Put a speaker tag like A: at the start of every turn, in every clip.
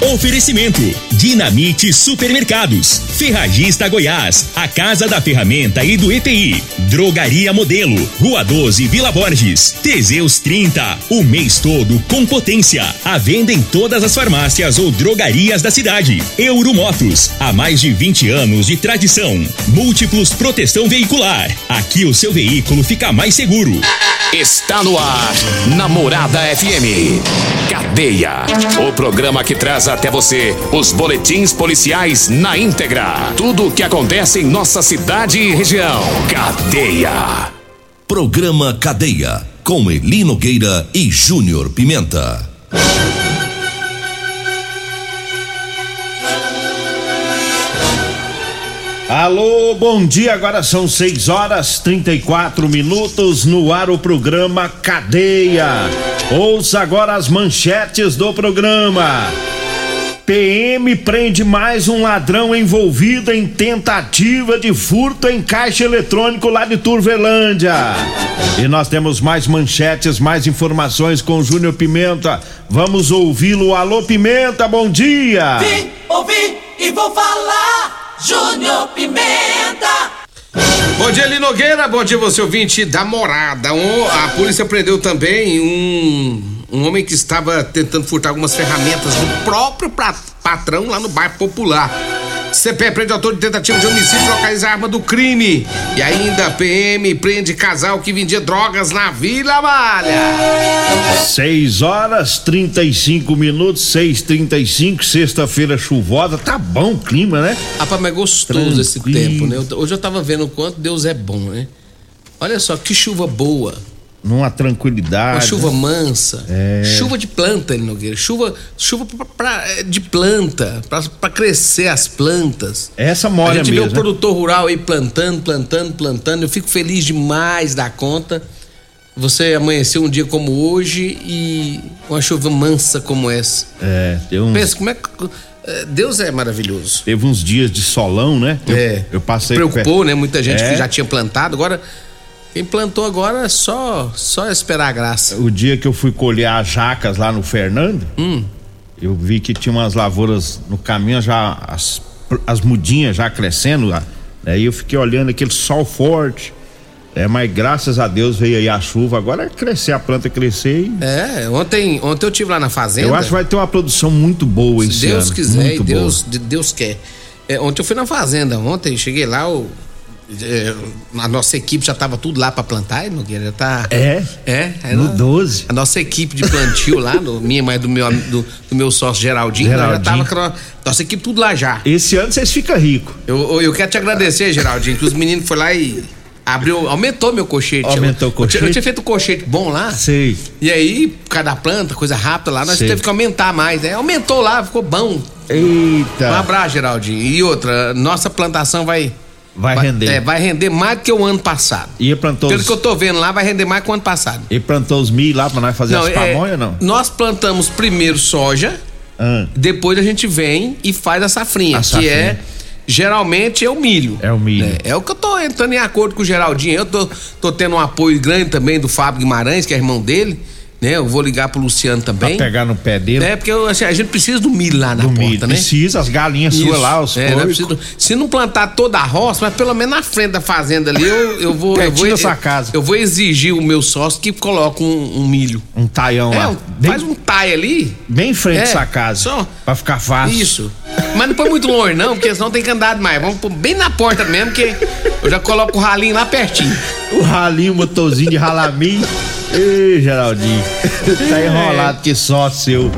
A: Oferecimento: Dinamite Supermercados, Ferragista Goiás, a Casa da Ferramenta e do EPI, Drogaria Modelo, Rua 12, Vila Borges, Teseus 30, o mês todo com potência. A venda em todas as farmácias ou drogarias da cidade. Euromotos, há mais de 20 anos de tradição. Múltiplos proteção veicular. Aqui o seu veículo fica mais seguro.
B: Está no ar, Namorada FM. Cadeia. O programa que traz até você os boletins policiais na íntegra. Tudo o que acontece em nossa cidade e região. Cadeia.
C: Programa Cadeia. Com Eli Nogueira e Júnior Pimenta.
D: Alô, bom dia. Agora são 6 horas 34 minutos no ar o programa Cadeia. Ouça agora as manchetes do programa. PM prende mais um ladrão envolvido em tentativa de furto em caixa eletrônico lá de Turvelândia. E nós temos mais manchetes, mais informações com o Júnior Pimenta. Vamos ouvi-lo. Alô, Pimenta, bom dia.
E: Vim, ouvi e vou falar. Júnior Pimenta.
F: Bom dia, Nogueira. Bom dia, você ouvinte da morada. A polícia prendeu também um, um homem que estava tentando furtar algumas ferramentas do próprio pra, patrão lá no bairro Popular. CPE prende autor de tentativa de homicídio e localiza a arma do crime. E ainda PM prende casal que vendia drogas na Vila Malha.
D: 6 horas 35 minutos, 6:35, sexta-feira chuvosa. Tá bom o clima, né?
F: Rapaz, mas é gostoso esse
D: Tranquilo.
F: tempo, né? Hoje eu tava vendo o quanto Deus é bom, né? Olha só, que chuva boa.
D: Numa tranquilidade.
F: Uma chuva mansa.
D: É.
F: Chuva de planta, Nogueira. Chuva, chuva pra, pra- é, de planta, pra, pra crescer as plantas.
D: Essa
F: A
D: molha
F: gente vê
D: mesmo.
F: o
D: né?
F: produtor rural aí plantando, plantando, plantando. Eu fico feliz demais da conta. Você amanheceu um dia como hoje e uma chuva mansa como essa.
D: É, tem uns-
F: Pensa, como é que. é, Deus é maravilhoso.
D: teve uns dias de solão, né? Eu,
F: é.
D: eu passei
F: Preocupou, né? Muita gente
D: É.
F: que já tinha plantado. Agora, quem plantou agora é só, só esperar a graça.
D: O dia que eu fui colher as jacas lá no Fernando,
F: Hum.
D: eu vi que tinha umas lavouras no caminho já as, as mudinhas já crescendo. Aí eu fiquei olhando aquele sol forte. É, mas graças a Deus veio aí a chuva. Agora é crescer a planta crescer. E
F: É, ontem, ontem eu tive lá na fazenda.
D: eu acho que vai ter uma produção muito boa
F: Se
D: esse
F: Deus
D: ano.
F: quiser
D: muito
F: e Deus, de- Deus quer. É, ontem eu fui na fazenda, ontem cheguei lá, o, é, a nossa equipe já tava tudo lá pra plantar, e Nogueira já tá.
D: É?
F: É, é
D: No
F: na-
D: 12.
F: A nossa equipe de plantio lá, no, minha, mas do meu, do, do meu sócio Geraldinho, já
D: Geraldinho.
F: tava com a nossa equipe tudo lá já.
D: Esse ano vocês ficam ricos.
F: Eu, eu, eu quero te agradecer, Geraldinho, que os meninos foram lá e abriu, aumentou meu colchete.
D: Aumentou o
F: Eu tinha- Eu,
D: colchete?
F: tinha feito um colchete bom lá.
D: Sei.
F: E aí, por causa da planta, coisa rápida lá, nós
D: Sei.
F: teve que aumentar mais, né? Aumentou lá, ficou bom. Um
D: Eita.
F: abraço, Geraldinho. E outra, nossa plantação vai.
D: Vai render.
F: É, vai render mais do que o ano passado.
D: E plantou
F: Pelo
D: os,
F: que eu tô vendo lá, vai render mais que o ano passado.
D: e plantou os milho lá pra nós fazer as
F: é,
D: pamonhas não?
F: Nós plantamos primeiro soja,
D: Ah,
F: depois a gente vem e faz a safrinha,
D: A
F: que
D: safrinha.
F: é. Geralmente é o milho.
D: É o milho.
F: É, é o que eu tô entrando em acordo com o Geraldinho. Eu tô, tô tendo um apoio grande também do Fábio Guimarães, que é irmão dele. Né? Eu vou ligar pro Luciano
D: pra
F: também.
D: pegar no pé dele.
F: É, porque eu, assim, a gente precisa do milho lá na
D: do
F: porta,
D: milho.
F: né?
D: Precisa, as galinhas
F: Isso.
D: suas lá, os
F: É,
D: porcos.
F: não precisa do- se não plantar toda a roça, mas pelo menos na frente da fazenda ali, eu, eu vou. eu vou
D: sua casa.
F: Eu vou exigir o meu sócio que coloque um, um milho.
D: Um taião
F: É,
D: lá. bem,
F: faz um tai ali.
D: bem em frente
F: É,
D: da sua casa.
F: só.
D: Pra ficar fácil.
F: Isso. Mas não põe muito longe, não, porque senão tem que andar demais. Vamos pôr bem na porta mesmo, que eu já coloco o ralinho lá pertinho.
D: O ralinho, o motorzinho de ralaminho. Ê, Geraldinho. tá enrolado que só seu.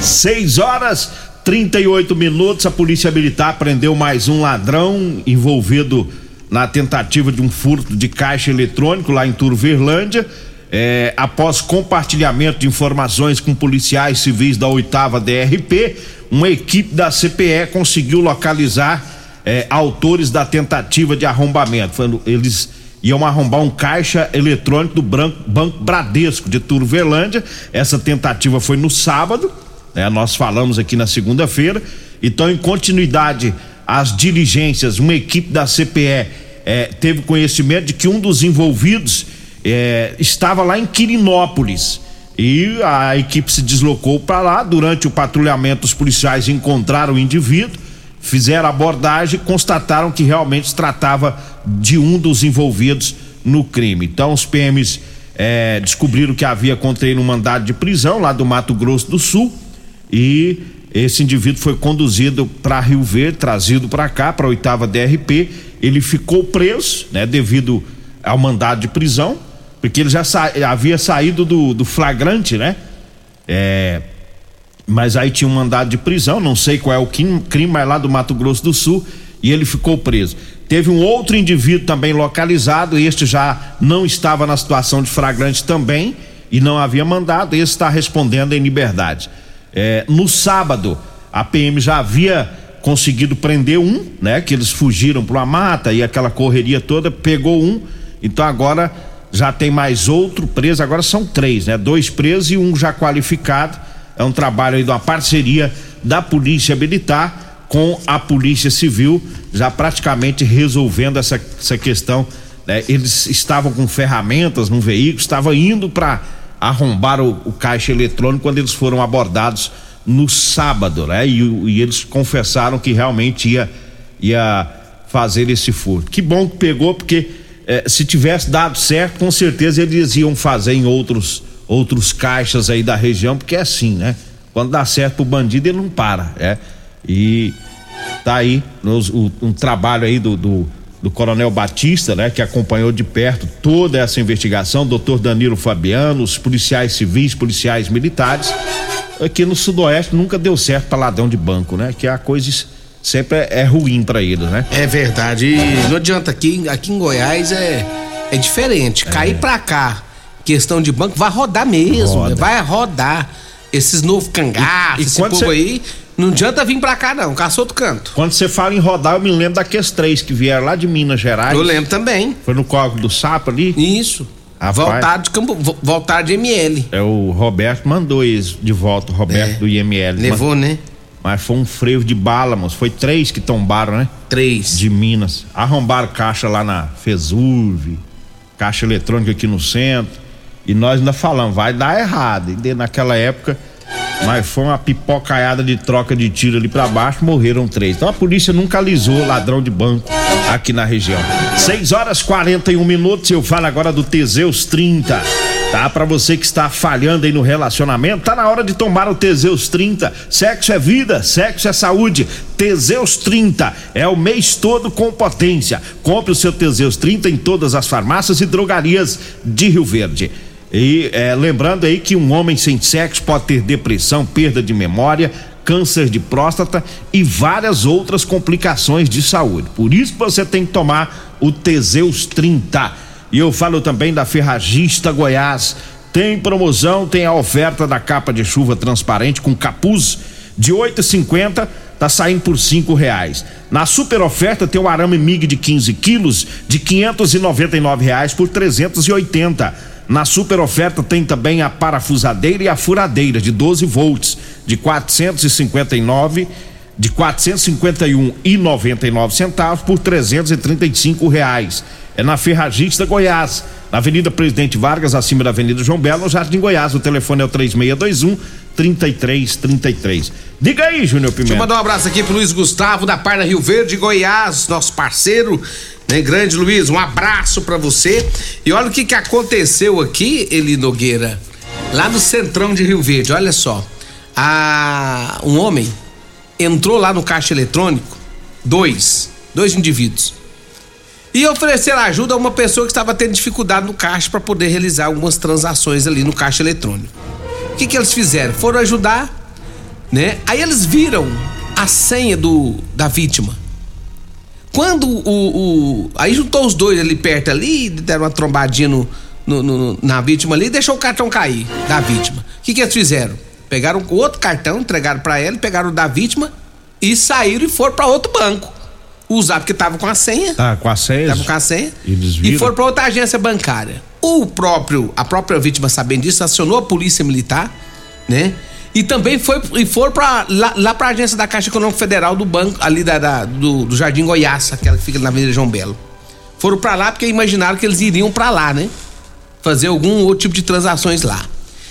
D: 6 horas 38 minutos. A Polícia Militar prendeu mais um ladrão envolvido na tentativa de um furto de caixa eletrônico lá em Turverlândia. É, após compartilhamento de informações com policiais civis da 8 DRP, uma equipe da CPE conseguiu localizar é, autores da tentativa de arrombamento. Eles iam arrombar um caixa eletrônico do Banco Bradesco de Turvelândia. Essa tentativa foi no sábado, né? Nós falamos aqui na segunda-feira. Então, em continuidade às diligências, uma equipe da CPE eh, teve conhecimento de que um dos envolvidos eh, estava lá em Quirinópolis. E a equipe se deslocou para lá. Durante o patrulhamento, os policiais encontraram o indivíduo, fizeram abordagem e constataram que realmente se tratava de um dos envolvidos no crime. Então, os PMs é, descobriram que havia contra ele um mandado de prisão lá do Mato Grosso do Sul e esse indivíduo foi conduzido para Rio Verde, trazido para cá, para a oitava DRP. Ele ficou preso, né, devido ao mandado de prisão, porque ele já sa havia saído do, do flagrante, né? É, mas aí tinha um mandado de prisão, não sei qual é o crime, mas lá do Mato Grosso do Sul, e ele ficou preso. Teve um outro indivíduo também localizado, este já não estava na situação de flagrante também, e não havia mandado, esse está respondendo em liberdade. É, no sábado, a PM já havia conseguido prender um, né? Que eles fugiram para uma mata e aquela correria toda, pegou um. Então agora já tem mais outro preso, agora são três, né? Dois presos e um já qualificado. É um trabalho aí de uma parceria da Polícia Militar com a Polícia Civil, já praticamente resolvendo essa, essa questão. Né? Eles estavam com ferramentas no veículo, estavam indo para arrombar o, o, caixa eletrônico quando eles foram abordados no sábado, né? E, e eles confessaram que realmente ia, ia fazer esse furto. Que bom que pegou, porque eh, se tivesse dado certo, com certeza eles iam fazer em outros outros caixas aí da região, porque é assim, né? Quando dá certo pro bandido, ele não para, é. E tá aí nos, o, um trabalho aí do, do do Coronel Batista, né, que acompanhou de perto toda essa investigação, doutor Danilo Fabiano, os policiais civis, policiais militares. Aqui no Sudoeste nunca deu certo para ladrão de banco, né? Que a coisa sempre é, é ruim para eles, né?
F: É verdade. E não adianta aqui, aqui em Goiás é é diferente. É. Cair para cá, questão de banco vai rodar mesmo, Roda. vai rodar. Esses novos cangaços, esse povo cê... aí não adianta vir pra cá, não, caça outro canto.
D: Quando você fala em rodar, eu me lembro daqueles três que vieram lá de Minas Gerais.
F: Eu lembro também.
D: Foi no Córrego do Sapo ali?
F: Isso. Rapaz, voltar de campo, voltar de ML.
D: É o Roberto mandou eles de volta, o Roberto é. do IML.
F: Levou,
D: mas,
F: né?
D: Mas foi um freio de bala, moço. Foi três que tombaram, né?
F: Três.
D: De Minas. Arrombaram caixa lá na Fesurve, caixa eletrônica aqui no centro. E nós ainda falamos, vai dar errado. E naquela época mas foi uma pipocaiada de troca de tiro ali para baixo, morreram três. Então a polícia nunca alisou ladrão de banco aqui na região. 6 horas 41 minutos, eu falo agora do Teseus 30. Tá? Para você que está falhando aí no relacionamento, tá na hora de tomar o Teseus 30. Sexo é vida, sexo é saúde. Teseus 30 é o mês todo com potência. Compre o seu Teseus 30 em todas as farmácias e drogarias de Rio Verde. E é, lembrando aí que um homem sem sexo pode ter depressão, perda de memória, câncer de próstata e várias outras complicações de saúde. Por isso você tem que tomar o Teseus 30. E eu falo também da Ferragista Goiás. Tem promoção, tem a oferta da capa de chuva transparente com capuz de 8,50 tá saindo por cinco reais. Na super oferta tem o arame MIG de 15 quilos de 599 reais por 380 na super oferta tem também a parafusadeira e a furadeira de 12 volts de 459 de 451 e 99 centavos por 335 reais. É na Ferragista Goiás, na Avenida Presidente Vargas, acima da Avenida João Belo, no Jardim Goiás. O telefone é o 3621 3333. Diga aí, Júnior Pimenta.
F: Deixa eu mandar um abraço aqui pro Luiz Gustavo da Parna Rio Verde, Goiás, nosso parceiro né? Grande Luiz, um abraço para você. E olha o que que aconteceu aqui, Eli Nogueira, lá no centrão de Rio Verde, olha só. A, um homem entrou lá no caixa eletrônico, dois, dois indivíduos. E ofereceram ajuda a uma pessoa que estava tendo dificuldade no caixa para poder realizar algumas transações ali no caixa eletrônico. O que que eles fizeram? Foram ajudar, né? Aí eles viram a senha do da vítima. Quando o, o, Aí juntou os dois ali perto ali, deram uma trombadinha no, no, no, na vítima ali e deixou o cartão cair da vítima. O que, que eles fizeram? Pegaram o outro cartão, entregaram para ela, pegaram o da vítima e saíram e foram para outro banco. Usar porque tava com a senha.
D: Tá, com a senha.
F: Tava com a senha. E, e foram para outra agência bancária. O próprio, a própria vítima sabendo disso, acionou a polícia militar, né? E também foi e foram para lá, lá para a agência da Caixa Econômica Federal do banco ali da, da do, do, Jardim Goiás, aquela que fica na Avenida João Belo. Foram para lá porque imaginaram que eles iriam para lá, né? Fazer algum outro tipo de transações lá.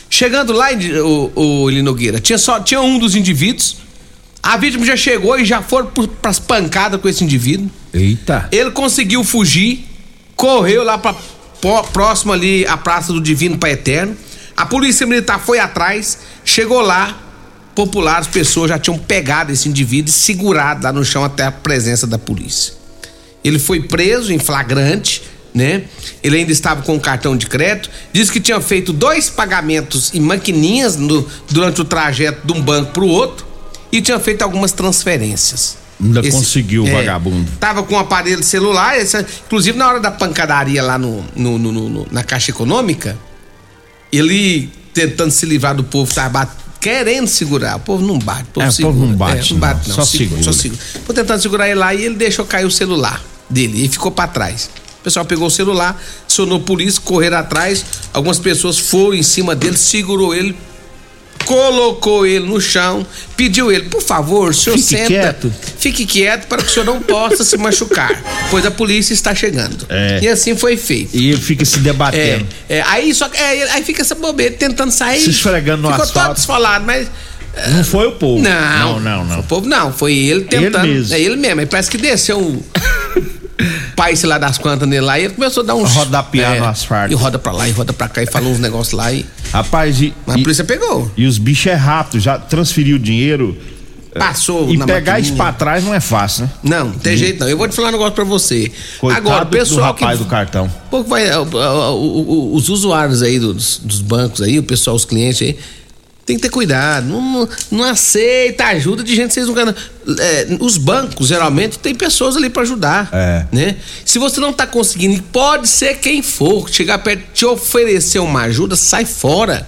F: Chegando lá, o, o Eli Nogueira, tinha só tinha um dos indivíduos. A vítima já chegou e já foram para as pancadas com esse indivíduo.
D: Eita.
F: Ele conseguiu fugir, correu lá para próximo ali à Praça do Divino Pai Eterno. A polícia militar foi atrás, chegou lá, populares, pessoas já tinham pegado esse indivíduo e segurado lá no chão até a presença da polícia. Ele foi preso em flagrante, né? Ele ainda estava com um cartão de crédito, disse que tinha feito dois pagamentos em maquininhas no, durante o trajeto de um banco para o outro e tinha feito algumas transferências.
D: Ainda esse, conseguiu o é, vagabundo.
F: Tava com um aparelho celular, essa, inclusive na hora da pancadaria lá no, no, no, no, na Caixa Econômica, ele tentando se livrar do povo, tava querendo segurar. O povo não bate. O povo,
D: é, segura. O povo não bate. É, não bate, não.
F: Só segura. Só segura. Tô tentando segurar ele lá e ele deixou cair o celular dele e ficou para trás. O pessoal pegou o celular, acionou a polícia, correram atrás. Algumas pessoas foram em cima dele, segurou ele, colocou ele no chão, pediu ele, por favor, o senhor fique senta, quieto. fique quieto para que o senhor não possa se machucar, pois a polícia está chegando. É. E assim foi feito.
D: E ele fica se debatendo.
F: É, é aí só é, aí fica essa bobeira, tentando sair.
D: Se esfregando no
F: ficou
D: asfalto.
F: todo desfalado, mas
D: não foi o povo.
F: Não, não, não. não. o povo não, foi ele tentando. Ele mesmo. É ele mesmo. Ele parece que desceu um. pai, sei lá das quantas nele lá, e ele começou a dar uns.
D: Rodapiar é, no asfalto.
F: E roda pra lá, e roda pra cá, e falou uns negócios lá e.
D: Rapaz, e.
F: Mas a polícia pegou.
D: E os bichos é rápido, já transferiu o dinheiro.
F: Passou
D: E pegar maquininha. isso pra trás não é fácil, né?
F: Não, não tem jeito não. Eu vou te falar um negócio pra você.
D: Coitado Agora, o pessoal. Do rapaz que, do cartão.
F: Pouco vai, os usuários aí dos, dos bancos aí, o pessoal, os clientes aí tem que ter cuidado. Não, não, não aceita ajuda de gente que vocês não ganham. É, os bancos, geralmente, tem pessoas ali para ajudar.
D: É.
F: Né? Se você não tá conseguindo, pode ser quem for, chegar perto te oferecer uma ajuda, sai fora.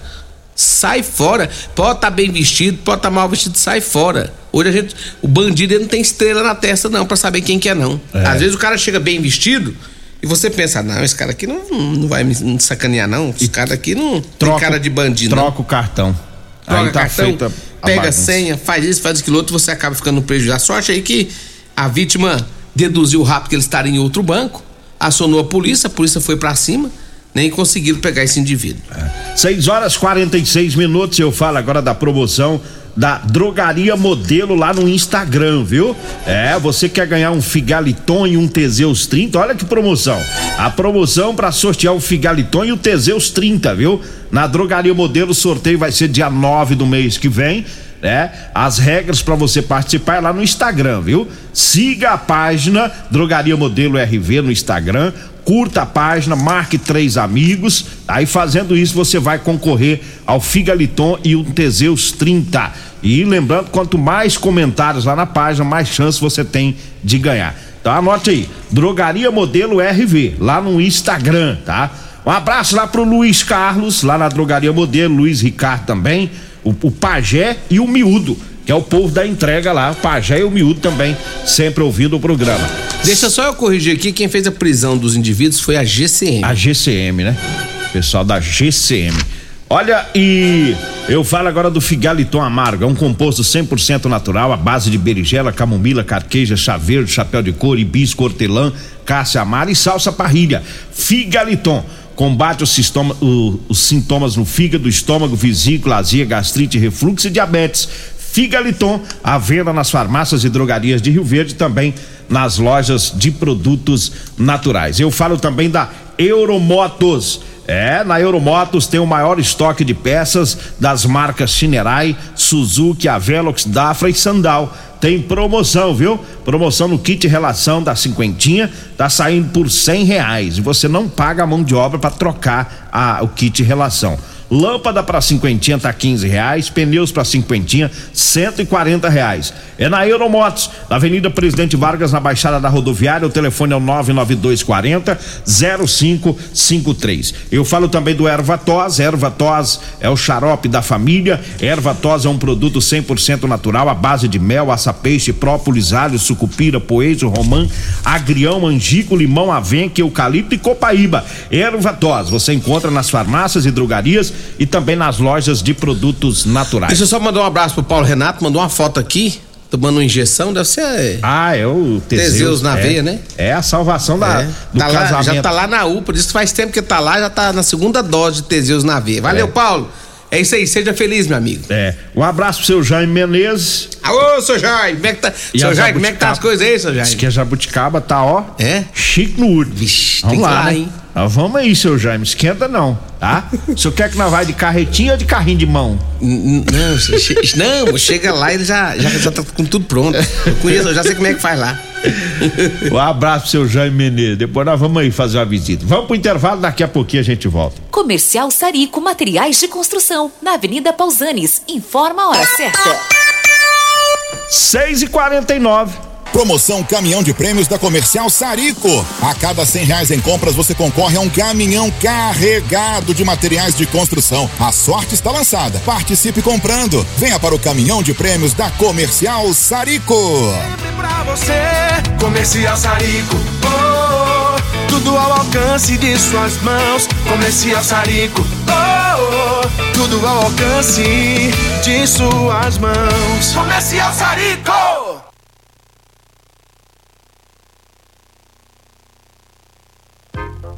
F: Sai fora. Pode estar tá bem vestido, pode estar tá mal vestido, sai fora. Hoje a gente. O bandido não tem estrela na testa, não, para saber quem que é, não. É. Às vezes o cara chega bem vestido. E você pensa, não, esse cara aqui não, não vai me sacanear, não. Esse cara aqui não troca, tem cara de bandido.
D: Troca
F: não.
D: o cartão
F: troca tá cartão, pega senha, faz isso, faz aquilo outro, você acaba ficando no prejuízo. A sorte aí que a vítima deduziu rápido que ele estaria em outro banco, acionou a polícia, a polícia foi para cima, nem conseguiram pegar esse indivíduo.
D: É. 6 horas 46 minutos, eu falo agora da promoção da Drogaria Modelo lá no Instagram, viu? É, você quer ganhar um Figaliton e um Teseus 30? Olha que promoção. A promoção para sortear o Figaliton e o Teseus 30, viu? Na Drogaria Modelo, o sorteio vai ser dia 9 do mês que vem. né? As regras para você participar é lá no Instagram, viu? Siga a página Drogaria Modelo RV no Instagram, curta a página, marque três amigos. Aí fazendo isso você vai concorrer ao Figaliton e o Teseus 30. E lembrando, quanto mais comentários lá na página, mais chance você tem de ganhar. Então anote aí, Drogaria Modelo RV, lá no Instagram, tá? Um abraço lá pro Luiz Carlos, lá na Drogaria Modelo, Luiz Ricardo também, o, o Pajé e o Miúdo que é o povo da entrega lá, o Pajé e o Miúdo também, sempre ouvindo o programa.
F: Deixa só eu corrigir aqui, quem fez a prisão dos indivíduos foi a GCM.
D: A GCM, né? Pessoal da GCM. Olha, e eu falo agora do Figaliton Amargo, é um composto 100% natural, à base de berigela, camomila, carqueja, chá verde, chapéu de couro, hibisco, hortelã, cássia amara e salsa parrilha. Figaliton combate os, os sintomas no fígado, estômago, vesícula, azia, gastrite, refluxo e diabetes Figaliton, à venda nas farmácias e drogarias de Rio Verde, também nas lojas de produtos naturais. Eu falo também da Euromotos. É, na Euromotos tem o maior estoque de peças das marcas Shinerai, Suzuki, Avelox, Dafra e Sandal. Tem promoção, viu? Promoção no kit relação da cinquentinha, tá saindo por cem reais e você não paga a mão de obra para trocar a, o kit relação. Lâmpada para cinquentinha tá 15 reais, pneus para cinquentinha 140 reais. É na Euromotos, na Avenida Presidente Vargas, na Baixada da Rodoviária. O telefone é o 99240 0553. Eu falo também do Ervatos. Ervatos é o xarope da família. Ervatos é um produto 100% natural, à base de mel, açapeixe, própolis, alho, sucupira, poejo, romã, agrião, angico, limão, avenca, eucalipto e copaíba. Ervatos, você encontra nas farmácias e drogarias e também nas lojas de produtos naturais.
F: Deixa eu só mandar um abraço pro Paulo Renato, mandou uma foto aqui tomando uma injeção, deve ser.
D: Ah, é o
F: Teseus, Teseus na
D: é,
F: veia, né?
D: É a salvação da, é.
F: do tá casamento. Lá, já tá lá na UPA, diz que faz tempo que tá lá, já tá na segunda dose de Teseus na veia. Valeu, é. Paulo. É isso aí, seja feliz, meu amigo.
D: É. Um abraço pro seu Jaime Menezes.
F: Alô, seu Jaime, como é que tá?
D: E
F: seu Jaime, como é que tá as coisas aí, seu
D: Diz
F: Jaime?
D: que a Jabuticaba tá, ó.
F: É?
D: Chique no último.
F: Vixe,
D: vamos
F: tem que
D: lá,
F: ir lá,
D: né?
F: hein?
D: Ah, vamos aí, seu Jaime. Esquenta não, tá? o senhor quer que nós vai de carretinha ou de carrinho de mão?
F: Não, che- não, chega lá e ele já, já, já tá com tudo pronto. Eu conheço, eu já sei como é que faz lá.
D: Um abraço seu Jaime Menezes. Depois nós vamos aí fazer uma visita. Vamos pro intervalo, daqui a pouquinho a gente volta.
G: Comercial Sarico Materiais de Construção, na Avenida Pausanes. Informa a hora certa.
D: 6 e 49
H: Promoção Caminhão de Prêmios da Comercial Sarico. A cada cem reais em compras você concorre a um caminhão carregado de materiais de construção. A sorte está lançada. Participe comprando. Venha para o Caminhão de Prêmios da Comercial Sarico.
I: pra você, Comercial Sarico. Oh, oh, tudo ao alcance de suas mãos. Comercial Sarico. Oh, oh, tudo ao alcance de suas mãos. Comercial Sarico.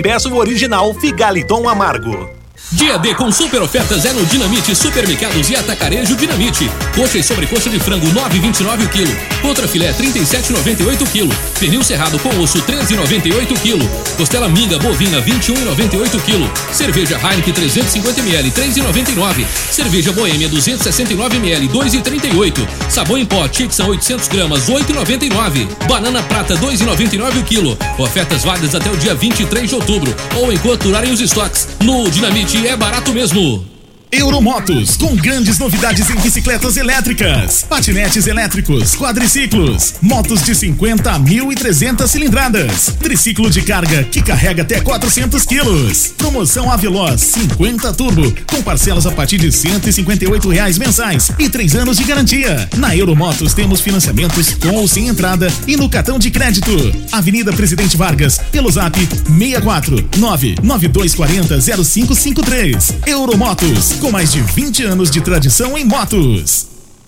J: e peça o original Figaliton Amargo.
K: Dia D com super ofertas é no Dinamite Supermercados e Atacarejo Dinamite. Coxa e sobrecoxa de frango 9,29 o quilo. Contra filé 37,98 o quilo. Pernil cerrado com osso 13,98 o quilo. Costela minga bovina 21,98 o quilo. Cerveja Heineken 350 ml 3,99. Cerveja Boêmia 269 ml 2,38. Sabão em pó Tixan 800 gramas 8,99. Banana prata 2,99 o quilo. Ofertas válidas até o dia 23 de outubro ou enquanto durarem os estoques. No Dinamite é barato mesmo.
L: Euromotos, com grandes novidades em bicicletas elétricas, patinetes elétricos, quadriciclos, motos de 50 a 1.300 cilindradas, triciclo de carga que carrega até 400 quilos. Promoção Aveloz 50 Turbo, com parcelas a partir de 158 reais mensais e três anos de garantia. Na Euromotos temos financiamentos com ou sem entrada e no cartão de crédito. Avenida Presidente Vargas, pelo zap 64 99240 0553. Euromotos, com mais de 20 anos de tradição em motos.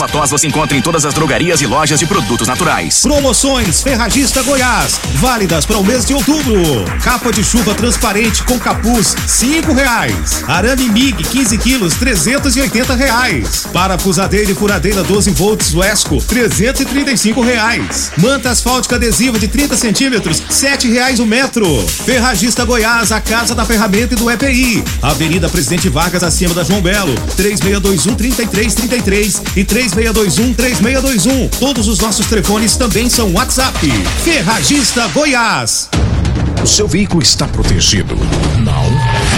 M: Ervatós você encontra em todas as drogarias e lojas de produtos naturais.
N: Promoções Ferragista Goiás, válidas para o mês de outubro. Capa de chuva transparente com capuz, cinco reais. Arame Mig, 15 quilos, 380 reais. Parafusadeira e furadeira 12 volts Wesco, 335 reais. Manta asfáltica adesiva de 30 centímetros, sete reais o metro. Ferragista Goiás, a casa da ferramenta e do EPI. Avenida Presidente Vargas, acima da João Belo, 3621 3333 e 3621 3621. Todos os nossos telefones também são WhatsApp. Ferragista Goiás.
O: O seu veículo está protegido? Não?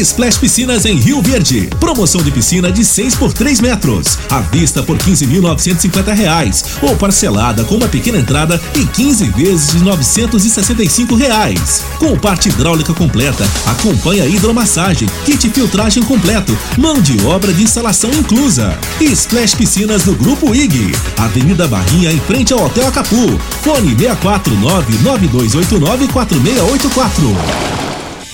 P: Splash Piscinas em Rio Verde. Promoção de piscina de 6 por 3 metros. À vista por 15.950 reais. Ou parcelada com uma pequena entrada e 15 vezes de 965 reais. Com parte hidráulica completa, acompanha hidromassagem, kit filtragem completo, mão de obra de instalação inclusa. Splash Piscinas do Grupo IG. Avenida Barrinha em frente ao Hotel Acapu. Fone 649 9289 4684.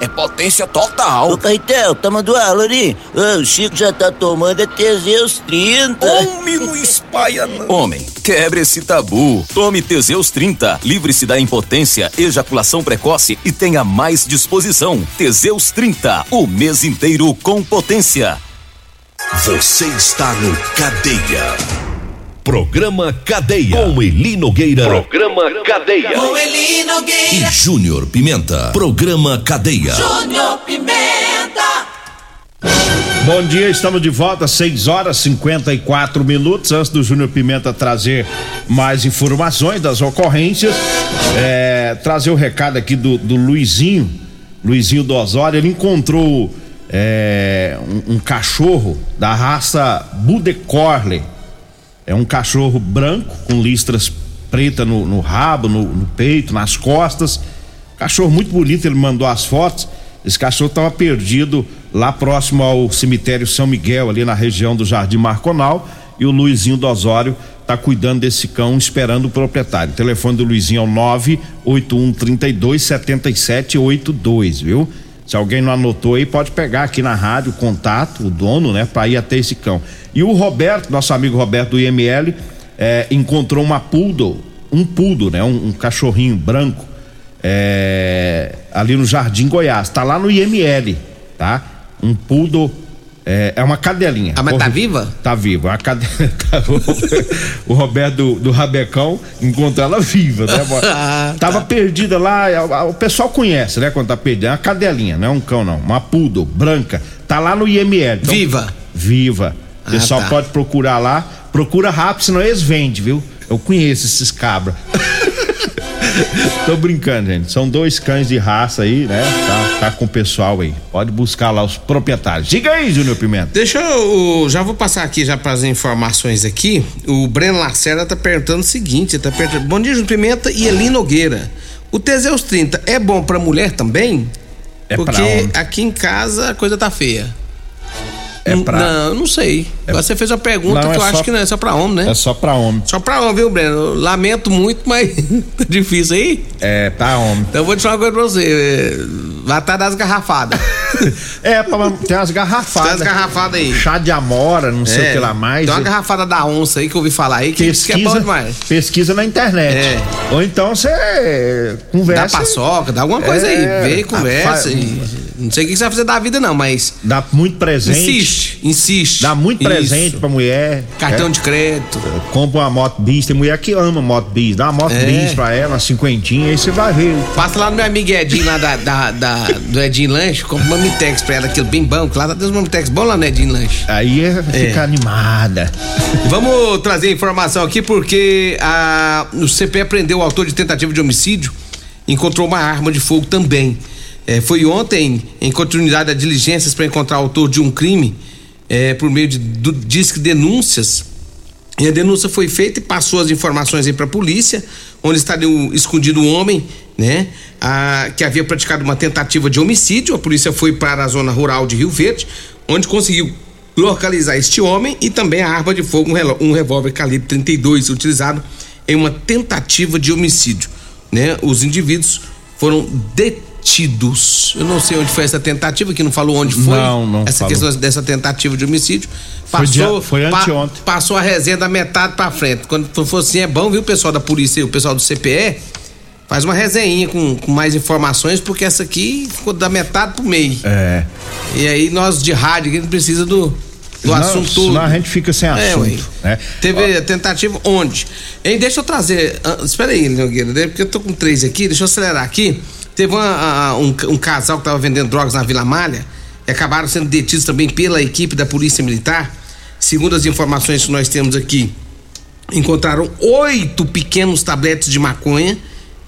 Q: É potência total.
R: Ô, Caetel, toma do aula ali. O Chico já tá tomando é Teseus 30.
Q: Homem, não espalha não.
M: Homem, quebre esse tabu. Tome Teseus 30. Livre-se da impotência, ejaculação precoce e tenha mais disposição. Teseus 30. O mês inteiro com potência.
C: Você está no Cadeia. Programa Cadeia. Com Eli Nogueira. Programa Cadeia.
E: Com Eli
C: E
E: Nogueira.
C: Júnior Pimenta. Programa Cadeia.
E: Júnior Pimenta.
D: Bom dia, estamos de volta, 6 horas 54 minutos. Antes do Júnior Pimenta trazer mais informações das ocorrências, é, trazer o recado aqui do, do Luizinho, Luizinho do Osório. Ele encontrou é, um, um cachorro da raça Bude Corley. É um cachorro branco com listras pretas no, no rabo, no, no peito, nas costas. Cachorro muito bonito, ele mandou as fotos. Esse cachorro estava perdido lá próximo ao cemitério São Miguel, ali na região do Jardim Marconal. E o Luizinho do Osório está cuidando desse cão, esperando o proprietário. O telefone do Luizinho é o 98132 7782, viu? Se alguém não anotou aí, pode pegar aqui na rádio o contato, o dono, né, para ir até esse cão. E o Roberto, nosso amigo Roberto do IML, eh, encontrou uma poodle, um poodle, né, um, um cachorrinho branco, eh, ali no Jardim Goiás. Tá lá no IML, tá? Um poodle. É, é uma cadelinha.
F: Ah, mas tá viva?
D: Tá viva. A cade... tá- o Roberto do, do Rabecão encontrou ela viva, né?
F: Ah,
D: Tava perdida lá, a- o pessoal conhece, né? Quando tá perdida. É uma cadelinha, não é um cão, não. Uma poodle, branca. Tá lá no IML. Então-
F: Viva?
D: Viva. O
F: Ah,
D: pessoal
F: tá.
D: pode procurar lá. Procura rápido, senão eles vendem, viu? Eu conheço esses cabras. Tô brincando, gente. São dois cães de raça aí, né? Tá, tá com o pessoal aí. Pode buscar lá os proprietários. Diga aí, Júnior Pimenta.
F: Deixa eu. Já vou passar aqui já para as informações aqui. O Breno Lacerda tá perguntando o seguinte: tá perguntando, Bom dia, Júnior Pimenta e Eli Nogueira. O Teseus 30 é bom pra mulher também?
D: É pra
F: Porque
D: homem.
F: aqui em casa a coisa tá feia.
D: É pra-
F: Não, não sei. Agora você fez uma pergunta
D: Não,
F: que
D: é
F: eu
D: só-
F: acho que não é só pra homem, né?
D: É só pra homem.
F: Só pra homem, viu, Breno? Lamento muito, mas tá difícil aí.
D: É, pra homem.
F: Então eu vou te falar uma coisa pra você. é, Vai estar das garrafadas.
D: É, tem umas garrafadas.
F: Tem umas garrafadas aí.
D: Chá de amora, não sei
F: É,
D: o que lá mais.
F: Tem uma garrafada da onça aí que eu ouvi falar aí que diz que é bom
D: pesquisa,
F: demais.
D: pesquisa na internet.
F: É.
D: Ou então você conversa.
F: Dá paçoca, dá alguma coisa
D: É,
F: aí. Vê, conversa.
D: fa-
F: e- não sei o que você vai fazer da vida, não, mas.
D: Dá muito presente.
F: Insiste, insiste.
D: Dá muito
F: Isso.
D: presente pra mulher.
F: Cartão
D: É.
F: de crédito.
D: Compra uma moto bis, tem mulher que ama moto bis. Dá uma moto
F: É.
D: bis pra ela, uma cinquentinha, aí você vai ver.
F: Passa lá no meu amigo Edinho, lá da, da- da- do Edinho Lanche, compra uma Mitex pra ela, aquilo bem bom, que lá tá dando uma Mitex bom lá no Edinho Lanche.
D: Aí é, fica animada.
F: Vamos trazer informação aqui porque a, o CP prendeu o autor de tentativa de homicídio, encontrou uma arma de fogo também. É, foi ontem, em continuidade a diligências para encontrar o autor de um crime, é, por meio de do, disque denúncias. E a denúncia foi feita e passou as informações aí para a polícia, onde estaria escondido um homem, né, a- que havia praticado uma tentativa de homicídio. A polícia foi para a zona rural de Rio Verde, onde conseguiu localizar este homem e também a arma de fogo, um um revólver calibre 32 utilizado em uma tentativa de homicídio, né? Os indivíduos foram detidos. Eu não sei onde foi essa tentativa, que não falou onde foi.
D: Não, não
F: Essa
D: falou.
F: questão dessa tentativa de homicídio.
D: Foi
F: Passou,
D: dia- foi
F: pa-
D: anteontem.
F: passou a resenha da metade pra frente. Quando for assim, é bom, viu, o pessoal da polícia e o pessoal do CPE? Faz uma resenha com, com mais informações, porque essa aqui ficou da metade pro meio.
D: É.
F: E aí nós de rádio, a gente precisa do, do
D: Senão-
F: assunto todo.
D: senão a gente fica sem
F: É,
D: assunto,
F: ué.
D: né?
F: Teve tentativa onde? Hein, deixa eu trazer. ah, espera aí, Nogueira, né, porque eu tô com três aqui, deixa eu acelerar aqui. Teve uma- um, um casal que tava vendendo drogas na Vila Malha e acabaram sendo detidos também pela equipe da Polícia Militar. Segundo as informações que nós temos aqui, encontraram oito pequenos tabletes de maconha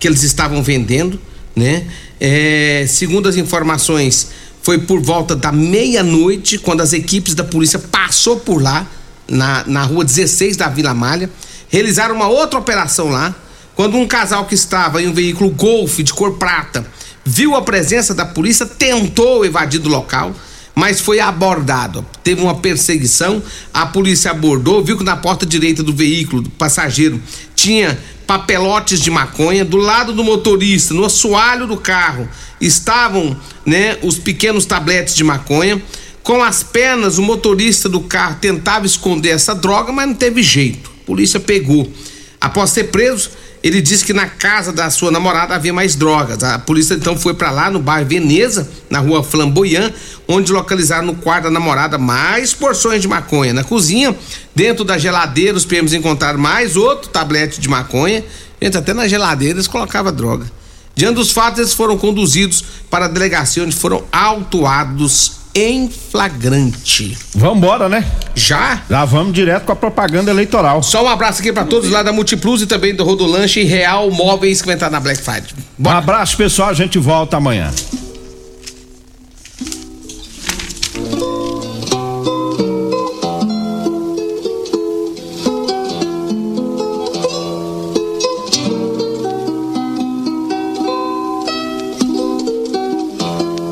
F: que eles estavam vendendo, né? É, segundo as informações, foi por volta da meia-noite quando as equipes da polícia passou por lá na, na rua 16 da Vila Malha, realizaram uma outra operação lá, quando um casal que estava em um veículo Golf de cor prata viu a presença da polícia, tentou evadir do local, mas foi abordado. Teve uma perseguição, a polícia abordou, viu que na porta direita do veículo, do passageiro, tinha papelotes de maconha, do lado do motorista, no assoalho do carro, estavam, né, os pequenos tabletes de maconha. Com as pernas, o motorista do carro tentava esconder essa droga, mas não teve jeito. A polícia pegou. Após ser preso, ele disse que na casa da sua namorada havia mais drogas. A polícia então foi para lá no bairro Veneza, na rua Flamboyant, onde localizaram no quarto da namorada mais porções de maconha. Na cozinha, dentro da geladeira, os PMs encontraram mais outro tablete de maconha. Gente, até na geladeira eles colocavam droga. Diante dos fatos, eles foram conduzidos para a delegacia onde foram autuados em flagrante.
D: Vambora, né?
F: Já?
D: Já vamos direto com a propaganda eleitoral.
F: Só um abraço aqui para todos lá da Multiplus e também do Rodolanche e Real Móveis que vai entrar na Black Friday.
D: Um abraço, pessoal. A gente volta amanhã.